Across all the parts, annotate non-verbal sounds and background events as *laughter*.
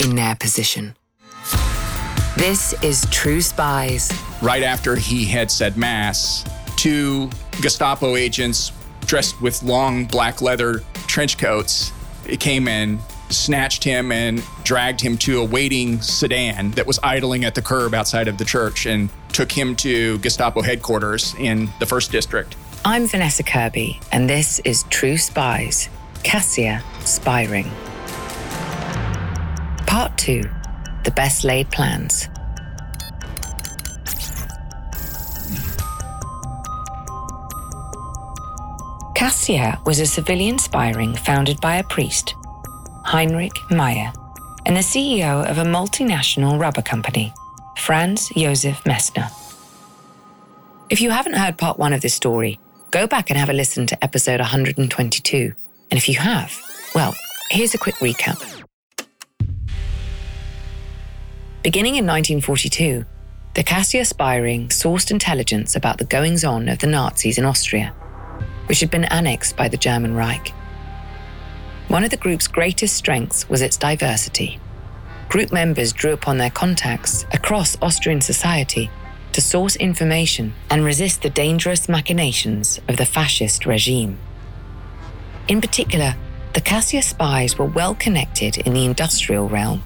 in their position? This is True Spies. Right after he had said Mass, two Gestapo agents dressed with long black leather trench coats came in, snatched him, and dragged him to a waiting sedan that was idling at the curb outside of the church and took him to Gestapo headquarters in the first district. I'm Vanessa Kirby, and this is True Spies Cassia Spy Ring. Part 2 The Best Laid Plans. Cassia was a civilian spy ring founded by a priest, Heinrich Maier, and the CEO of a multinational rubber company, Franz Josef Messner. If you haven't heard part one of this story, go back and have a listen to episode 122. And if you have, well, here's a quick recap. Beginning in 1942, the Cassia spy ring sourced intelligence about the goings on of the Nazis in Austria, which had been annexed by the German Reich. One of the group's greatest strengths was its diversity. Group members drew upon their contacts across Austrian society to source information and resist the dangerous machinations of the fascist regime. In particular, the Cassia spies were well connected in the industrial realm,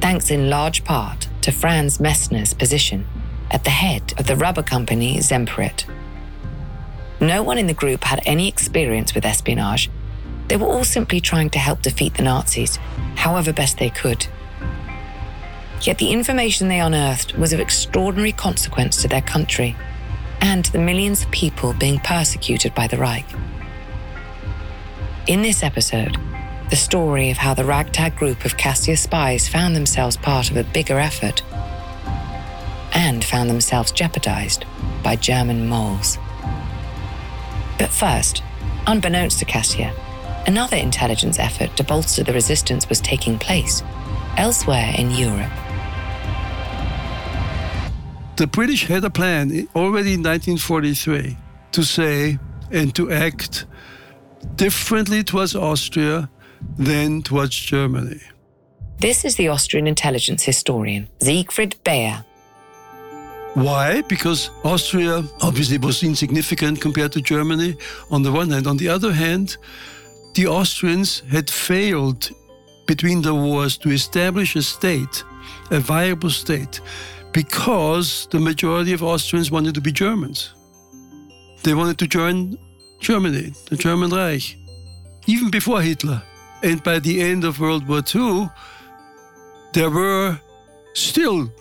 thanks in large part to Franz Messner's position at the head of the rubber company Semperit. No one in the group had any experience with espionage. They were all simply trying to help defeat the Nazis, however best they could. Yet the information they unearthed was of extraordinary consequence to their country and to the millions of people being persecuted by the Reich. In this episode, the story of how the ragtag group of Cassia spies found themselves part of a bigger effort and found themselves jeopardized by German moles. But first, unbeknownst to Cassia, another intelligence effort to bolster the resistance was taking place elsewhere in Europe. The British had a plan already in 1943 to say and to act differently towards Austria than towards Germany. This is the Austrian intelligence historian Siegfried Beer. Why? Because Austria obviously was insignificant compared to Germany on the one hand. On the other hand, the Austrians had failed between the wars to establish a state, a viable state, because the majority of Austrians wanted to be Germans. They wanted to join Germany, the German Reich, even before Hitler. And by the end of World War II, there were still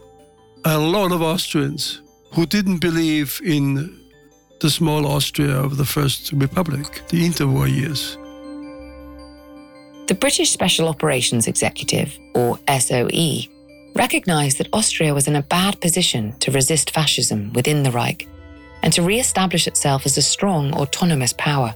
a lot of Austrians who didn't believe in the small Austria of the First Republic, the interwar years. The British Special Operations Executive, or SOE, recognized that Austria was in a bad position to resist fascism within the Reich and to re establish itself as a strong autonomous power.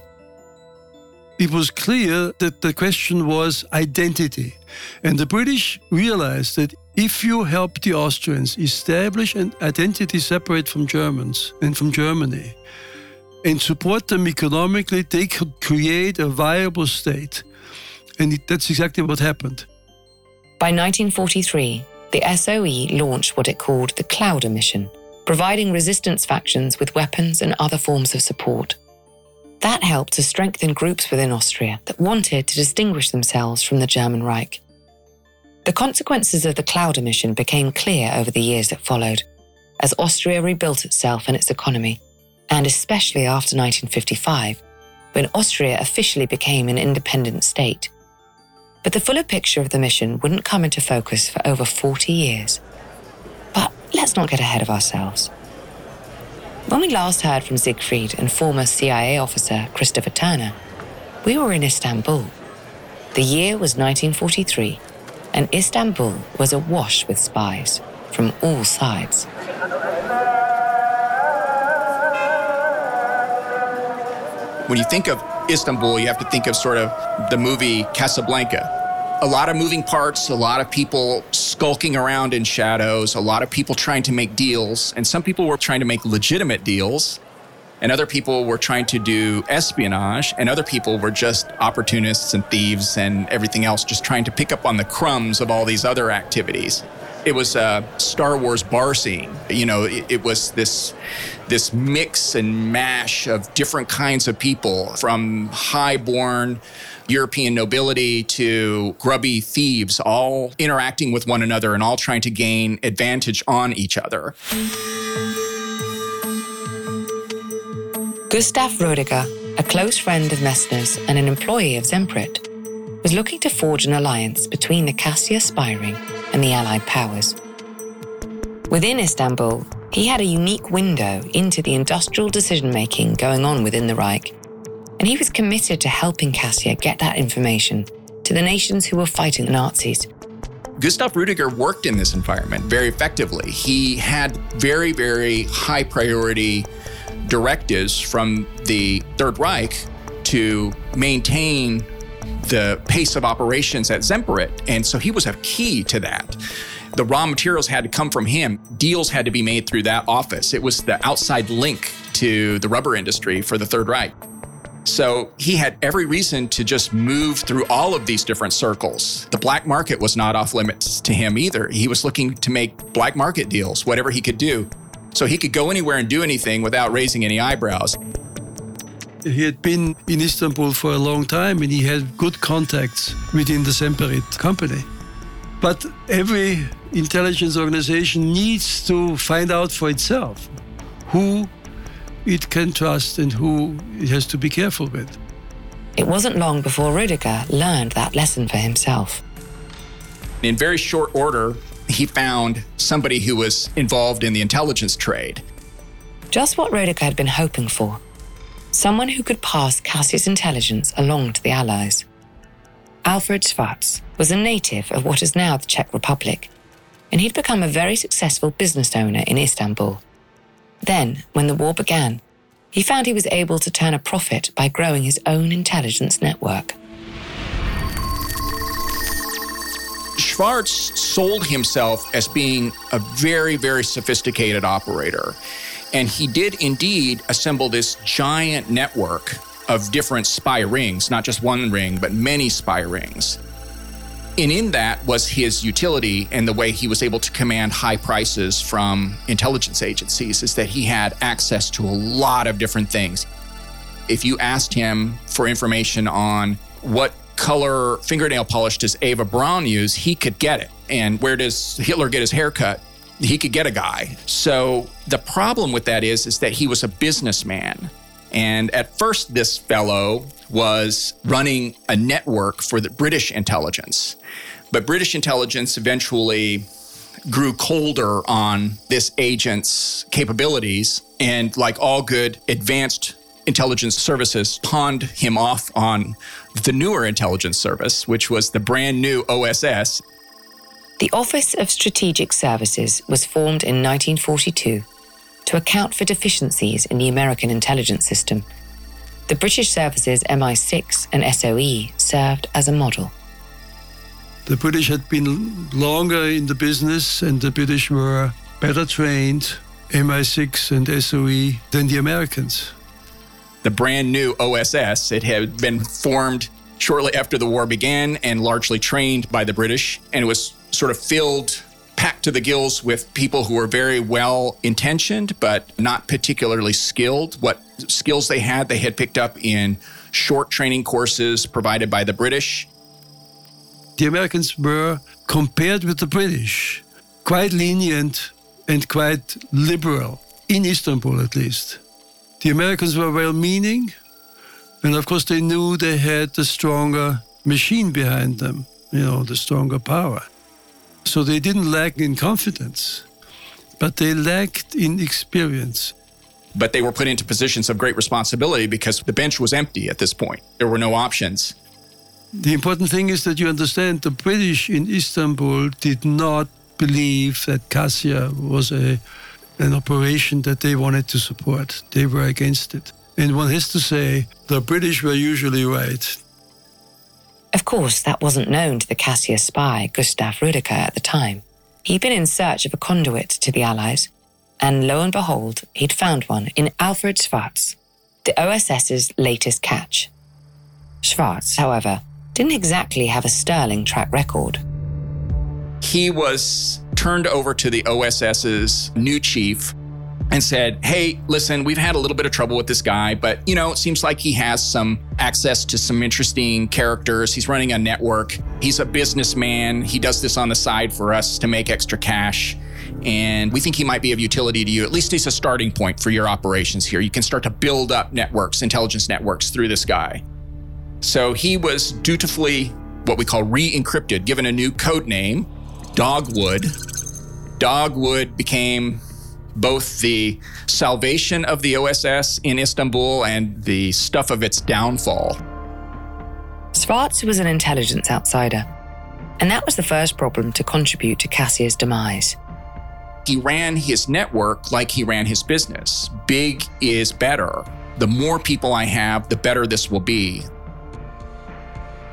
It was clear that the question was identity. And the British realized that if you help the Austrians establish an identity separate from Germans and from Germany, and support them economically, they could create a viable state. And that's exactly what happened. By 1943, the SOE launched what it called the Clowder Mission, providing resistance factions with weapons and other forms of support. That helped to strengthen groups within Austria that wanted to distinguish themselves from the German Reich. The consequences of the Clowder mission became clear over the years that followed, as Austria rebuilt itself and its economy, and especially after 1955, when Austria officially became an independent state. But the fuller picture of the mission wouldn't come into focus for over 40 years. But let's not get ahead of ourselves. When we last heard from Siegfried and former CIA officer Christopher Turner, we were in Istanbul. The year was 1943, and Istanbul was awash with spies from all sides. When you think of Istanbul, you have to think of sort of the movie Casablanca. A lot of moving parts, a lot of people skulking around in shadows, a lot of people trying to make deals, and some people were trying to make legitimate deals, and other people were trying to do espionage, and other people were just opportunists and thieves and everything else, just trying to pick up on the crumbs of all these other activities. It was a Star Wars bar scene. You know, it, it was this this mix and mash of different kinds of people, from high-born European nobility to grubby thieves, all interacting with one another and all trying to gain advantage on each other. Gustav Roediger, a close friend of Messner's and an employee of Semperit, was looking to forge an alliance between the Cassia spy ring and the Allied powers. Within Istanbul, he had a unique window into the industrial decision making going on within the Reich and he was committed to helping Cassia get that information to the nations who were fighting the Nazis. Gustav Rudiger worked in this environment very effectively. He had very, very high priority directives from the Third Reich to maintain the pace of operations at Semperit. And so he was a key to that. The raw materials had to come from him. Deals had to be made through that office. It was the outside link to the rubber industry for the Third Reich. So he had every reason to just move through all of these different circles. The black market was not off limits to him either. He was looking to make black market deals, whatever he could do. So he could go anywhere and do anything without raising any eyebrows. He had been in Istanbul for a long time and he had good contacts within the Semperit company. But every intelligence organization needs to find out for itself who it can trust and who it has to be careful with. It wasn't long before Roediger learned that lesson for himself. In very short order, he found somebody who was involved in the intelligence trade. Just what Roediger had been hoping for someone who could pass Cassia's intelligence along to the Allies. Alfred Schwarz was a native of what is now the Czech Republic, and he'd become a very successful business owner in Istanbul. Then, when the war began, he found he was able to turn a profit by growing his own intelligence network. Schwarz sold himself as being a very, very sophisticated operator. And he did indeed assemble this giant network of different spy rings, not just one ring, but many spy rings. And in that was his utility and the way he was able to command high prices from intelligence agencies is that he had access to a lot of different things. If you asked him for information on what color fingernail polish does Eva Braun use, he could get it. And where does Hitler get his haircut? He could get a guy. So the problem with that is, is that he was a businessman. And at first, this fellow was running a network for the British intelligence. But British intelligence eventually grew colder on this agent's capabilities. And like all good advanced intelligence services, pawned him off on the newer intelligence service, which was the brand new OSS. The Office of Strategic Services was formed in 1942 to account for deficiencies in the American intelligence system. The British services MI6 and SOE served as a model. The British had been longer in the business and the British were better trained, MI6 and SOE, than the Americans. The brand new OSS, it had been formed shortly after the war began and largely trained by the British, and it was sort of filled, packed to the gills with people who were very well intentioned, but not particularly skilled. What skills they had, they had picked up in short training courses provided by the British the Americans were, compared with the British, quite lenient and quite liberal, in Istanbul at least. The Americans were well meaning, and of course, they knew they had the stronger machine behind them, you know, the stronger power. So they didn't lack in confidence, but they lacked in experience. But they were put into positions of great responsibility because the bench was empty at this point. There were no options. The important thing is that you understand the British in Istanbul did not believe that Cassia was a, an operation that they wanted to support. They were against it. And one has to say, the British were usually right. Of course, that wasn't known to the Cassia spy, Gustav Rüdiger, at the time. He'd been in search of a conduit to the Allies, and lo and behold, he'd found one in Alfred Schwarz, the OSS's latest catch. Schwarz, however, didn't exactly have a sterling track record. He was turned over to the OSS's new chief and said, Hey, listen, we've had a little bit of trouble with this guy, but you know, it seems like he has some access to some interesting characters. He's running a network. He's a businessman. He does this on the side for us to make extra cash. And we think he might be of utility to you. At least he's a starting point for your operations here. You can start to build up networks, intelligence networks through this guy. So he was dutifully what we call re encrypted, given a new code name, Dogwood. Dogwood became both the salvation of the OSS in Istanbul and the stuff of its downfall. Schwarz was an intelligence outsider, and that was the first problem to contribute to Cassia's demise. He ran his network like he ran his business. Big is better. The more people I have, the better this will be.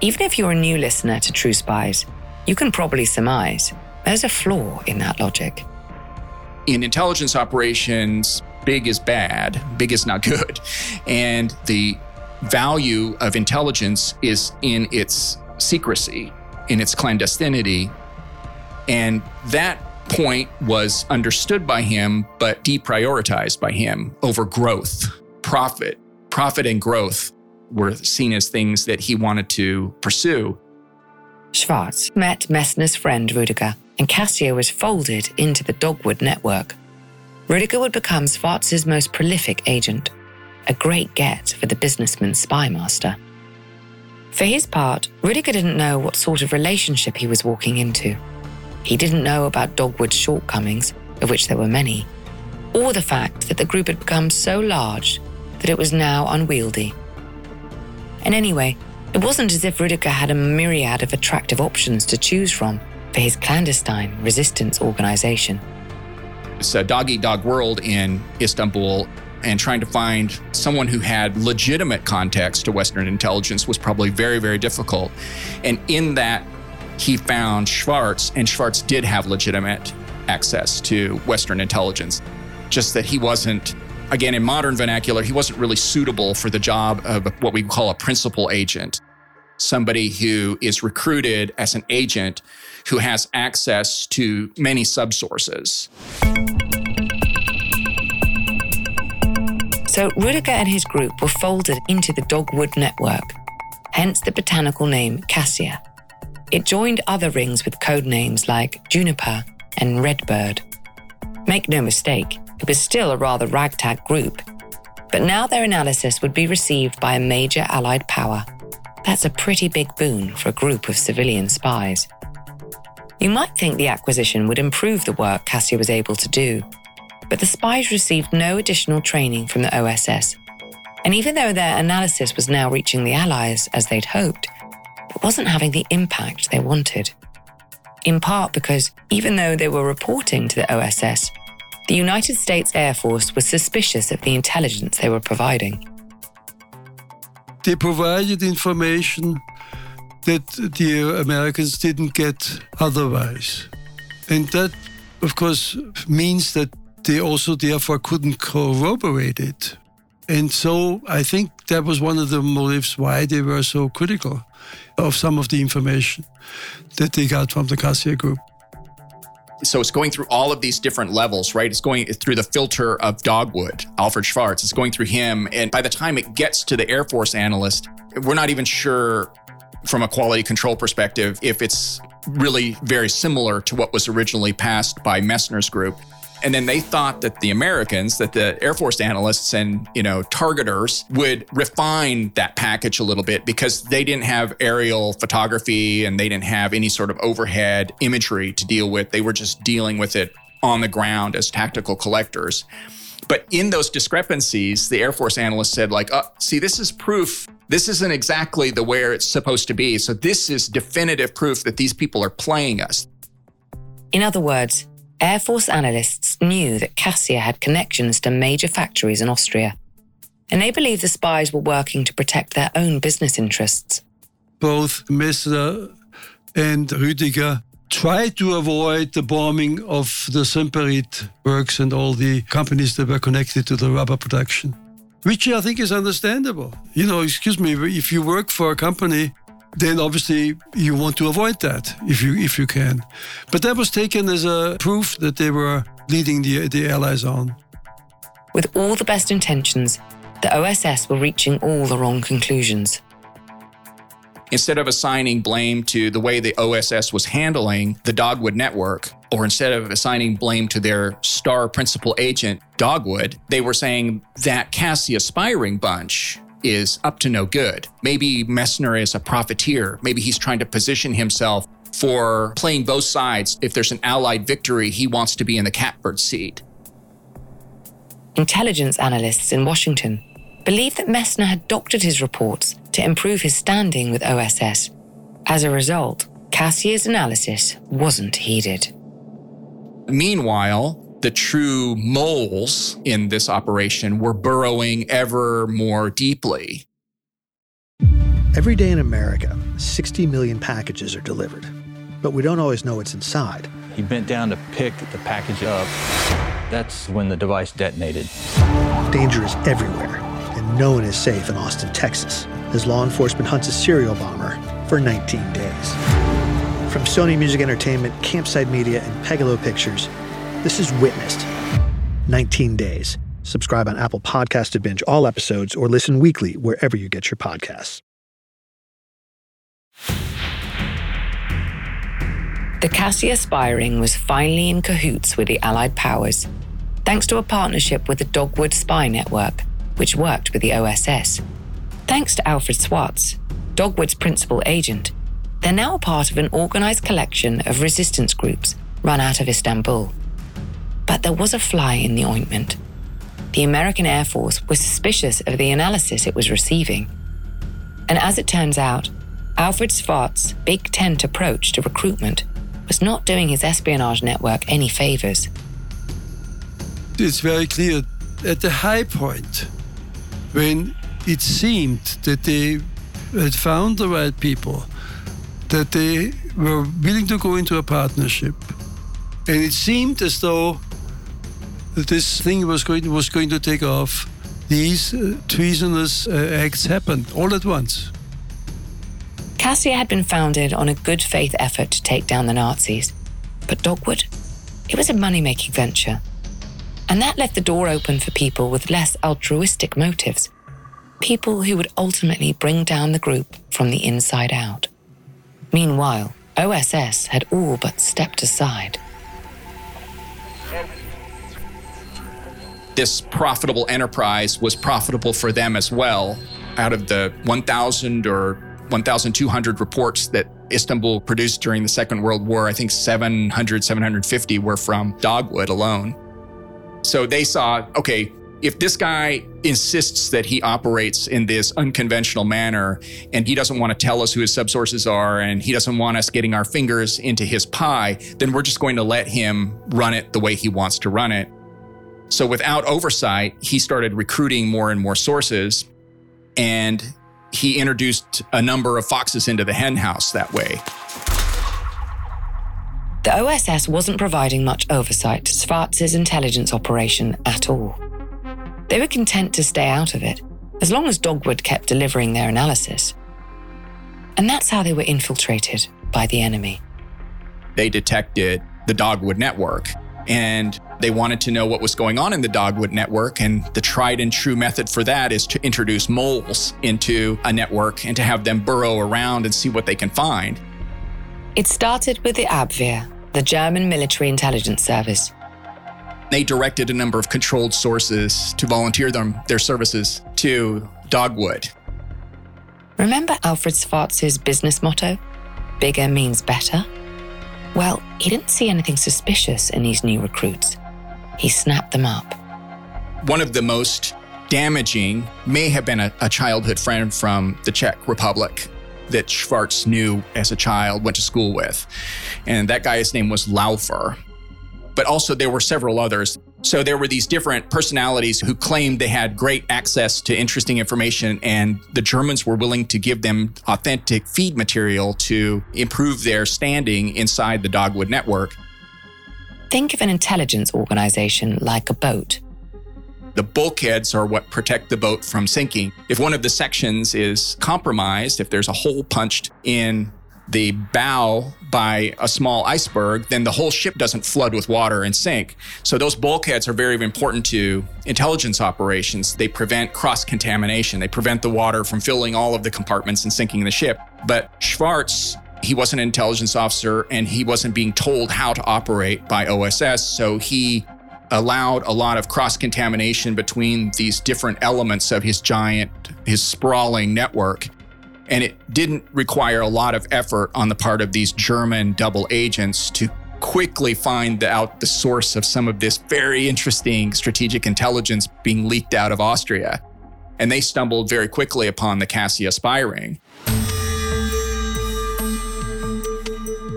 Even if you're a new listener to True Spies, you can probably surmise there's a flaw in that logic in intelligence operations, big is bad, big is not good. And the value of intelligence is in its secrecy, in its clandestinity. And that point was understood by him, but deprioritized by him over growth, profit. Profit and growth were seen as things that he wanted to pursue. Schwarz met Messner's friend Rüdiger and Cassia was folded into the Dogwood network. Rüdiger would become Schwarz's most prolific agent, a great get for the businessman's spy master. For his part, Rüdiger didn't know what sort of relationship he was walking into. He didn't know about Dogwood's shortcomings, of which there were many, or the fact that the group had become so large that it was now unwieldy. And anyway, it wasn't as if Rüdiger had a myriad of attractive options to choose from for his clandestine resistance organization. It's a dog eat dog world in Istanbul, and trying to find someone who had legitimate contacts to Western intelligence was probably very, very difficult. And in that, he found Schwarz, and Schwarz did have legitimate access to Western intelligence, just that he wasn't again, in modern vernacular, he wasn't really suitable for the job of what we call a principal agent, somebody who is recruited as an agent who has access to many subsources. So Rüdiger and his group were folded into the Dogwood network, hence the botanical name Cassia. It joined other rings with code names like Juniper and Redbird. Make no mistake, it was still a rather ragtag group, but now their analysis would be received by a major Allied power. That's a pretty big boon for a group of civilian spies. You might think the acquisition would improve the work Cassia was able to do, but the spies received no additional training from the OSS. And even though their analysis was now reaching the Allies as they'd hoped, it wasn't having the impact they wanted. In part because even though they were reporting to the OSS, the United States Air Force was suspicious of the intelligence they were providing. They provided information that the Americans didn't get otherwise. And that, of course, means that they also therefore couldn't corroborate it. And so I think that was one of the motives why they were so critical of some of the information that they got from the Cassia group. So it's going through all of these different levels, right? It's going through the filter of Dogwood, Alfred Schwarz. It's going through him. And by the time it gets to the Air Force analyst, we're not even sure from a quality control perspective if it's really very similar to what was originally passed by Messner's group. And then they thought that the Americans, that the Air Force analysts and, you know, targeters would refine that package a little bit because they didn't have aerial photography and they didn't have any sort of overhead imagery to deal with. They were just dealing with it on the ground as tactical collectors. But in those discrepancies, the Air Force analyst said, like, oh, see, this is proof. This isn't exactly the where it's supposed to be. So this is definitive proof that these people are playing us. In other words, Air Force analysts knew that Cassia had connections to major factories in Austria, and they believed the spies were working to protect their own business interests. Both Messner and Rüdiger tried to avoid the bombing of the Semperit works and all the companies that were connected to the rubber production, which I think is understandable. You know, excuse me, if you work for a company, then obviously you want to avoid that if you if you can. But that was taken as a proof that they were leading the the Allies on. With all the best intentions, the OSS were reaching all the wrong conclusions instead of assigning blame to the way the OSS was handling the Dogwood network, or instead of assigning blame to their star principal agent, Dogwood, they were saying that Cassia Spiring bunch is up to no good. Maybe Messner is a profiteer. Maybe he's trying to position himself for playing both sides. If there's an Allied victory, he wants to be in the catbird seat. Intelligence analysts in Washington believed that Messner had doctored his reports to improve his standing with OSS. As a result, Cassia's analysis wasn't heeded. Meanwhile, the true moles in this operation were burrowing ever more deeply. Every day in America, 60 million packages are delivered, but we don't always know what's inside. He bent down to pick the package up. That's when the device detonated. Danger is everywhere, and no one is safe in Austin, Texas as law enforcement hunts a serial bomber for 19 days. From Sony Music Entertainment, Campside Media, and Pegalo Pictures, this is Witnessed 19 Days. Subscribe on Apple Podcast to binge all episodes or listen weekly wherever you get your podcasts. The Cassia Spiring was finally in cahoots with the Allied powers, thanks to a partnership with the Dogwood Spy Network, which worked with the OSS. Thanks to Alfred Swartz, Dogwood's principal agent, they're now part of an organized collection of resistance groups run out of Istanbul. But there was a fly in the ointment. The American Air Force was suspicious of the analysis it was receiving. And as it turns out, Alfred Swartz's Big Tent approach to recruitment was not doing his espionage network any favors. It's very clear at the high point, when it seemed that they had found the right people, that they were willing to go into a partnership. And it seemed as though this thing was going, was going to take off. These uh, treasonous uh, acts happened all at once. Cassia had been founded on a good faith effort to take down the Nazis. But Dogwood, it was a money making venture. And that left the door open for people with less altruistic motives people who would ultimately bring down the group from the inside out. Meanwhile, OSS had all but stepped aside. This profitable enterprise was profitable for them as well. Out of the 1,000 or 1,200 reports that Istanbul produced during the Second World War, I think 700, 750 were from Dogwood alone. So they saw, okay, if this guy insists that he operates in this unconventional manner and he doesn't want to tell us who his subsources are and he doesn't want us getting our fingers into his pie, then we're just going to let him run it the way he wants to run it. So without oversight, he started recruiting more and more sources and he introduced a number of foxes into the henhouse that way. The OSS wasn't providing much oversight to Swartz's intelligence operation at all. They were content to stay out of it, as long as Dogwood kept delivering their analysis. And that's how they were infiltrated by the enemy. They detected the Dogwood network and they wanted to know what was going on in the Dogwood network. And the tried and true method for that is to introduce moles into a network and to have them burrow around and see what they can find. It started with the Abwehr, the German military intelligence service, they directed a number of controlled sources to volunteer them their services to Dogwood. Remember Alfred Swartz's business motto? Bigger means better? Well, he didn't see anything suspicious in these new recruits. He snapped them up. One of the most damaging may have been a, a childhood friend from the Czech Republic that Schwarz knew as a child, went to school with. And that guy's name was Laufer. But also, there were several others. So there were these different personalities who claimed they had great access to interesting information, and the Germans were willing to give them authentic feed material to improve their standing inside the Dogwood network. Think of an intelligence organization like a boat. The bulkheads are what protect the boat from sinking. If one of the sections is compromised, if there's a hole punched in the bow by a small iceberg, then the whole ship doesn't flood with water and sink. So those bulkheads are very important to intelligence operations. They prevent cross contamination. They prevent the water from filling all of the compartments and sinking the ship. But Schwarz he wasn't an intelligence officer and he wasn't being told how to operate by OSS. So he allowed a lot of cross contamination between these different elements of his giant, his sprawling network. And it didn't require a lot of effort on the part of these German double agents to quickly find out the source of some of this very interesting strategic intelligence being leaked out of Austria. And they stumbled very quickly upon the Cassia spy ring.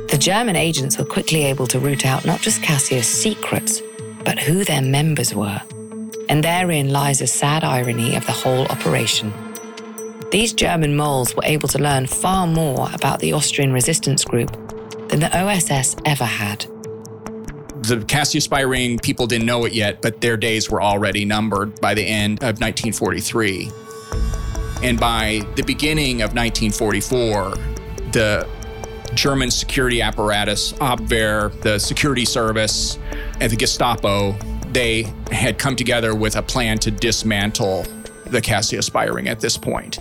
The German agents were quickly able to root out not just Cassia's secrets, but who their members were. And therein lies a sad irony of the whole operation. These German moles were able to learn far more about the Austrian resistance group than the OSS ever had. The Cassia spy ring, people didn't know it yet, but their days were already numbered by the end of 1943. And by the beginning of 1944, the German security apparatus, Abwehr, the security service, and the Gestapo, they had come together with a plan to dismantle the Cassia spy ring at this point.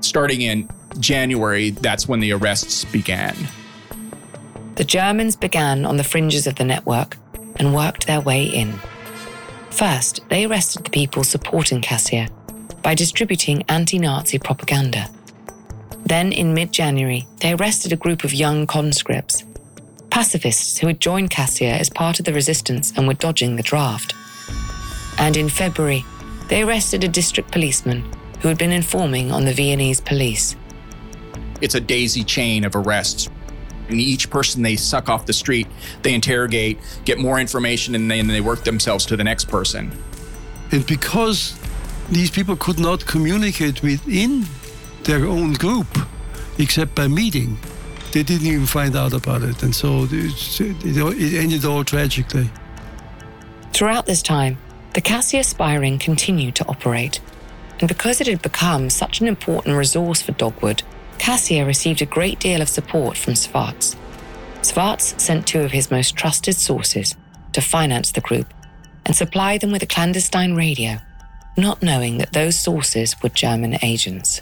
Starting in January, that's when the arrests began. The Germans began on the fringes of the network and worked their way in. First, they arrested the people supporting Cassia by distributing anti Nazi propaganda. Then, in mid January, they arrested a group of young conscripts pacifists who had joined Cassia as part of the resistance and were dodging the draft. And in February, they arrested a district policeman who had been informing on the Viennese police. It's a daisy chain of arrests. And each person they suck off the street, they interrogate, get more information, and then they work themselves to the next person. And because these people could not communicate within their own group except by meeting, they didn't even find out about it. And so it, ended all tragically. Throughout this time, the Cassia spy ring continued to operate. And because it had become such an important resource for Dogwood, Cassia received a great deal of support from Schwarz. Schwarz sent two of his most trusted sources to finance the group and supply them with a clandestine radio, not knowing that those sources were German agents.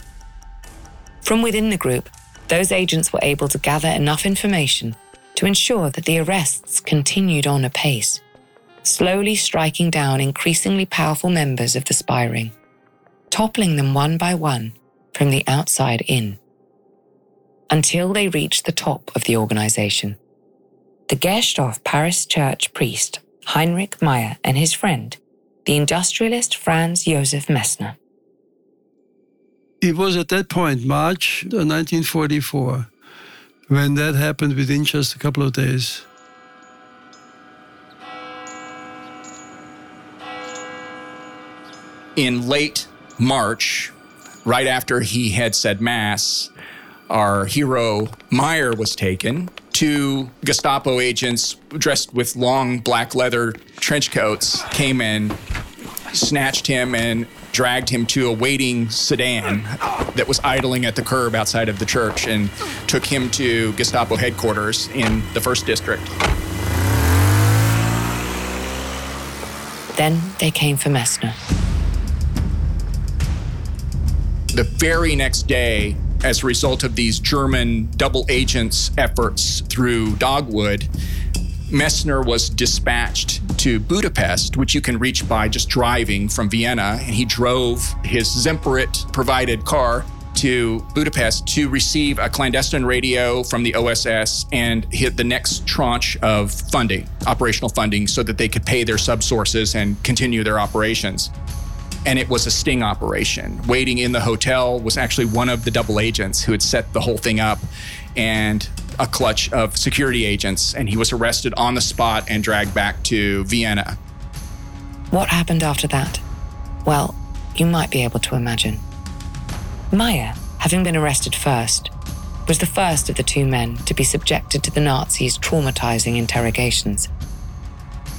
From within the group, those agents were able to gather enough information to ensure that the arrests continued on apace, slowly striking down increasingly powerful members of the spy ring, toppling them one by one from the outside in, until they reached the top of the organization. The Gersthof parish church priest, Heinrich Maier, and his friend, the industrialist Franz Josef Messner. It was at that point, March 1944, when that happened within just a couple of days. In late March, right after he had said Mass, our hero Maier was taken. Two Gestapo agents dressed with long black leather trench coats came in, snatched him, and dragged him to a waiting sedan that was idling at the curb outside of the church and took him to Gestapo headquarters in the first district. Then they came for Messner. The very next day, as a result of these German double agents' efforts through Dogwood, Messner was dispatched to Budapest, which you can reach by just driving from Vienna. And he drove his Semperit provided car to Budapest to receive a clandestine radio from the OSS and hit the next tranche of funding, operational funding, so that they could pay their subsources and continue their operations. And it was a sting operation. Waiting in the hotel was actually one of the double agents who had set the whole thing up and a clutch of security agents. And he was arrested on the spot and dragged back to Vienna. What happened after that? Well, you might be able to imagine. Maier, having been arrested first, was the first of the two men to be subjected to the Nazis' traumatizing interrogations.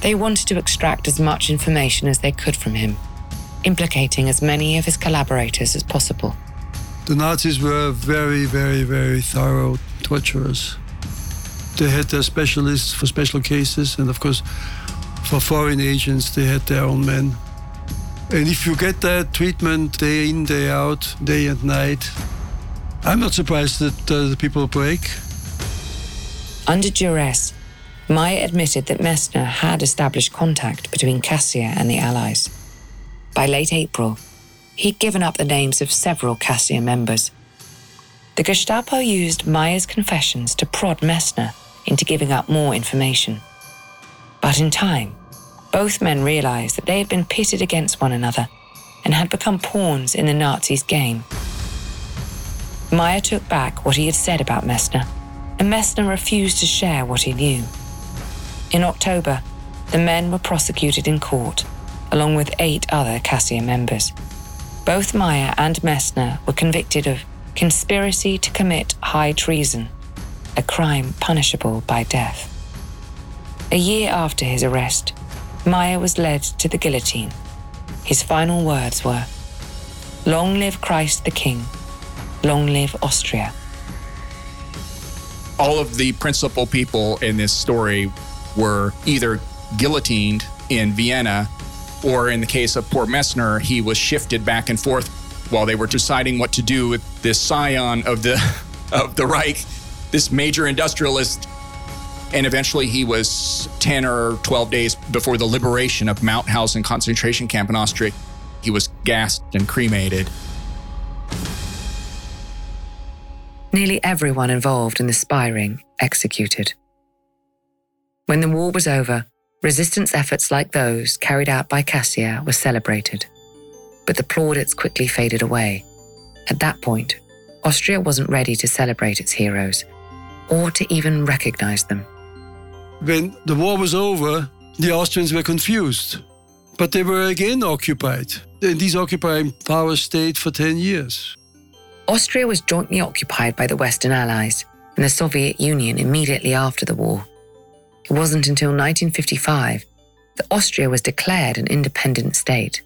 They wanted to extract as much information as they could from him, implicating as many of his collaborators as possible. The Nazis were very, very, very thorough torturers. They had their specialists for special cases, and of course, for foreign agents, they had their own men. And if you get that treatment day in, day out, day and night, I'm not surprised that uh, the people break. Under duress, Maier admitted that Messner had established contact between Cassia and the Allies. By late April, he'd given up the names of several Cassia members. The Gestapo used Maier's confessions to prod Messner into giving up more information. But in time, both men realized that they had been pitted against one another and had become pawns in the Nazis' game. Maier took back what he had said about Messner, and Messner refused to share what he knew. In October, the men were prosecuted in court, along with eight other Cassia members. Both Maier and Messner were convicted of conspiracy to commit high treason, a crime punishable by death. A year after his arrest, Maier was led to the guillotine. His final words were Long live Christ the King, long live Austria. All of the principal people in this story were either guillotined in Vienna, or in the case of poor Messner, he was shifted back and forth while they were deciding what to do with this scion of the *laughs* of the Reich, this major industrialist and eventually he was 10 or 12 days before the liberation of Mauthausen concentration camp in Austria. He was gassed and cremated. Nearly everyone involved in the spy ring executed. When the war was over, resistance efforts like those carried out by Cassia were celebrated. But the plaudits quickly faded away. At that point, Austria wasn't ready to celebrate its heroes or to even recognize them. When the war was over, the Austrians were confused, but they were again occupied. And these occupying powers stayed for 10 years. Austria was jointly occupied by the Western Allies and the Soviet Union immediately after the war. It wasn't until 1955 that Austria was declared an independent state.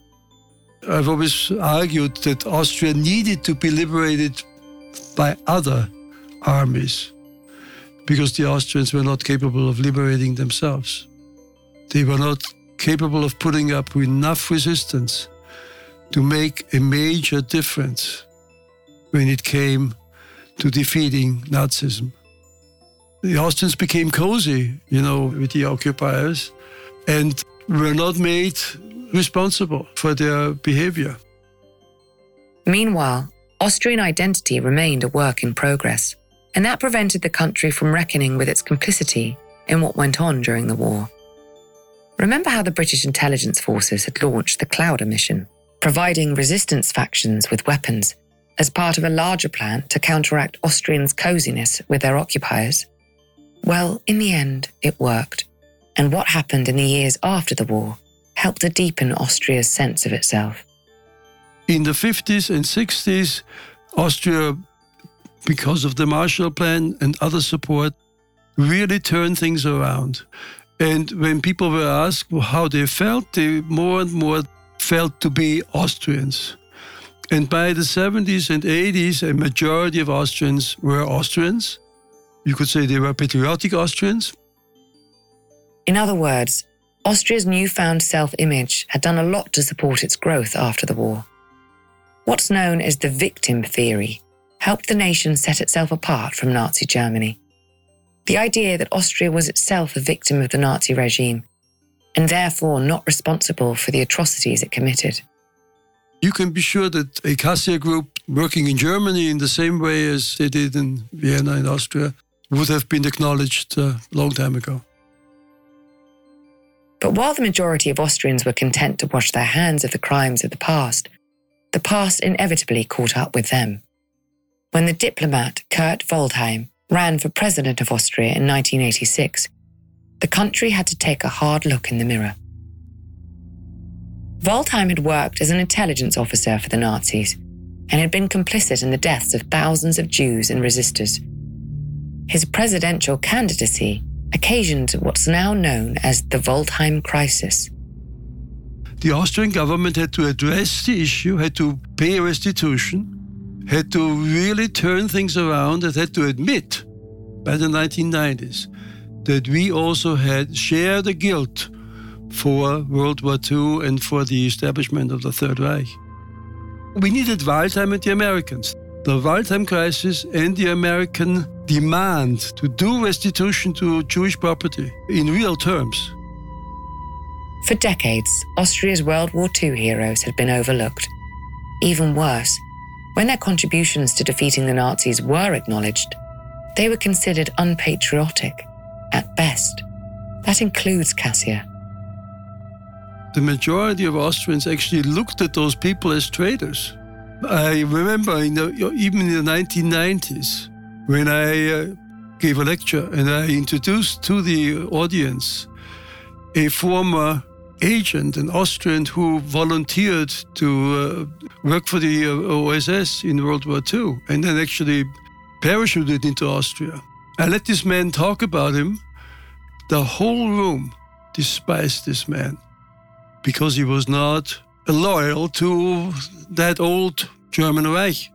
I've always argued that Austria needed to be liberated by other armies because the Austrians were not capable of liberating themselves. They were not capable of putting up enough resistance to make a major difference when it came to defeating Nazism. The Austrians became cozy, you know, with the occupiers and were not made responsible for their behavior. Meanwhile, Austrian identity remained a work in progress and that prevented the country from reckoning with its complicity in what went on during the war. Remember how the British intelligence forces had launched the Clowder mission, providing resistance factions with weapons as part of a larger plan to counteract Austrians' coziness with their occupiers? Well, in the end, it worked. And what happened in the years after the war helped to deepen Austria's sense of itself. In the 50s and 60s, Austria because of the Marshall Plan and other support, really turned things around. And when people were asked how they felt, they more and more felt to be Austrians. And by the 70s and 80s, a majority of Austrians were Austrians. You could say they were patriotic Austrians. In other words, Austria's newfound self image had done a lot to support its growth after the war. What's known as the victim theory helped the nation set itself apart from Nazi Germany. The idea that Austria was itself a victim of the Nazi regime and therefore not responsible for the atrocities it committed. You can be sure that a Cassia group working in Germany in the same way as they did in Vienna and Austria would have been acknowledged a long time ago. But while the majority of Austrians were content to wash their hands of the crimes of the past, the past inevitably caught up with them. When the diplomat Kurt Waldheim ran for president of Austria in 1986, the country had to take a hard look in the mirror. Waldheim had worked as an intelligence officer for the Nazis and had been complicit in the deaths of thousands of Jews and resistors. His presidential candidacy occasioned what's now known as the Waldheim crisis. The Austrian government had to address the issue, had to pay restitution, had to really turn things around, and had to admit by the 1990s that we also had shared the guilt for World War II and for the establishment of the Third Reich. We needed Waldheim and the Americans. The Waldheim crisis and the American demand to do restitution to Jewish property in real terms. For decades, Austria's World War II heroes had been overlooked. Even worse, when their contributions to defeating the Nazis were acknowledged, they were considered unpatriotic at best. That includes Cassia. The majority of Austrians actually looked at those people as traitors. I remember in the, even in the 1990s when I uh, gave a lecture and I introduced to the audience a former agent, an Austrian who volunteered to uh, work for the uh, OSS in World War II and then actually parachuted into Austria. I let this man talk about him. The whole room despised this man because he was not loyal to that old German Reich.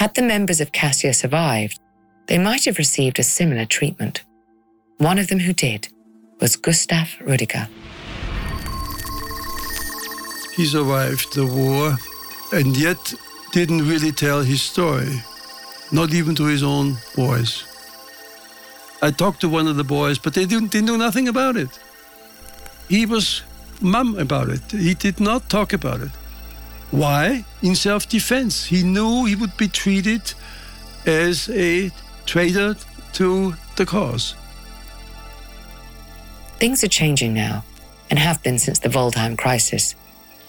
Had the members of Cassia survived, they might have received a similar treatment. One of them who did was Gustav Rüdiger. He survived the war and yet didn't really tell his story, not even to his own boys. I talked to one of the boys, but they didn't, knew nothing about it. He was mum about it. He did not talk about it. Why? In self defense. He knew he would be treated as a traitor to the cause. Things are changing now, and have been since the Waldheim crisis.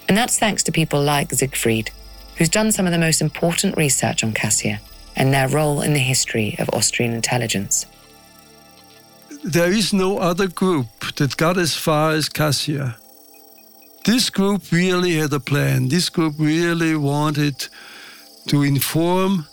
And that's thanks to people like Siegfried, who's done some of the most important research on Cassia and their role in the history of Austrian intelligence. There is no other group that got as far as Cassia. This group really had a plan. This group really wanted to inform,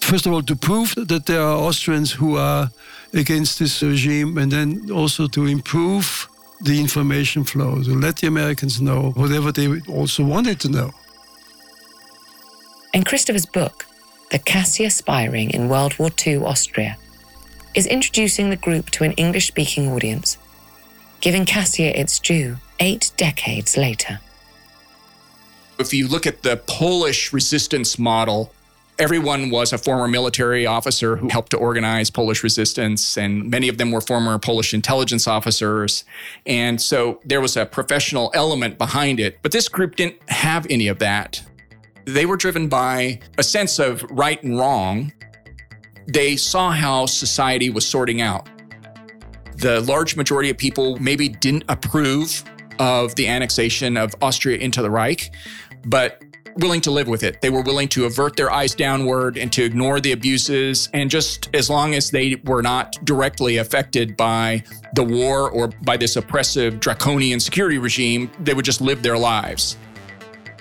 first of all, to prove that there are Austrians who are against this regime, and then also to improve the information flow, to let the Americans know whatever they also wanted to know. In Christopher's book, The Cassia Spy Ring in World War II Austria, is introducing the group to an English speaking audience, giving Cassia its due eight decades later. If you look at the Polish resistance model, everyone was a former military officer who helped to organize Polish resistance, and many of them were former Polish intelligence officers. And so there was a professional element behind it. But this group didn't have any of that. They were driven by a sense of right and wrong. They saw how society was sorting out. The large majority of people maybe didn't approve of the annexation of Austria into the Reich, but willing to live with it. They were willing to avert their eyes downward and to ignore the abuses. And just as long as they were not directly affected by the war or by this oppressive draconian security regime, they would just live their lives.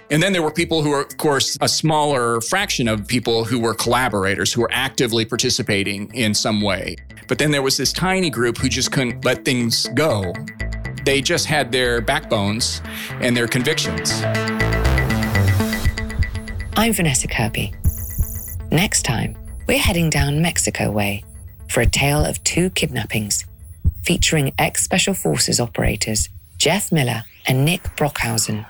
And then there were people who were, of course, a smaller fraction of people who were collaborators, who were actively participating in some way. But then there was this tiny group who just couldn't let things go. They just had their backbones and their convictions. I'm Vanessa Kirby. Next time, we're heading down Mexico way for a tale of two kidnappings featuring ex Special Forces operators Jeff Miller and Nick Brockhausen.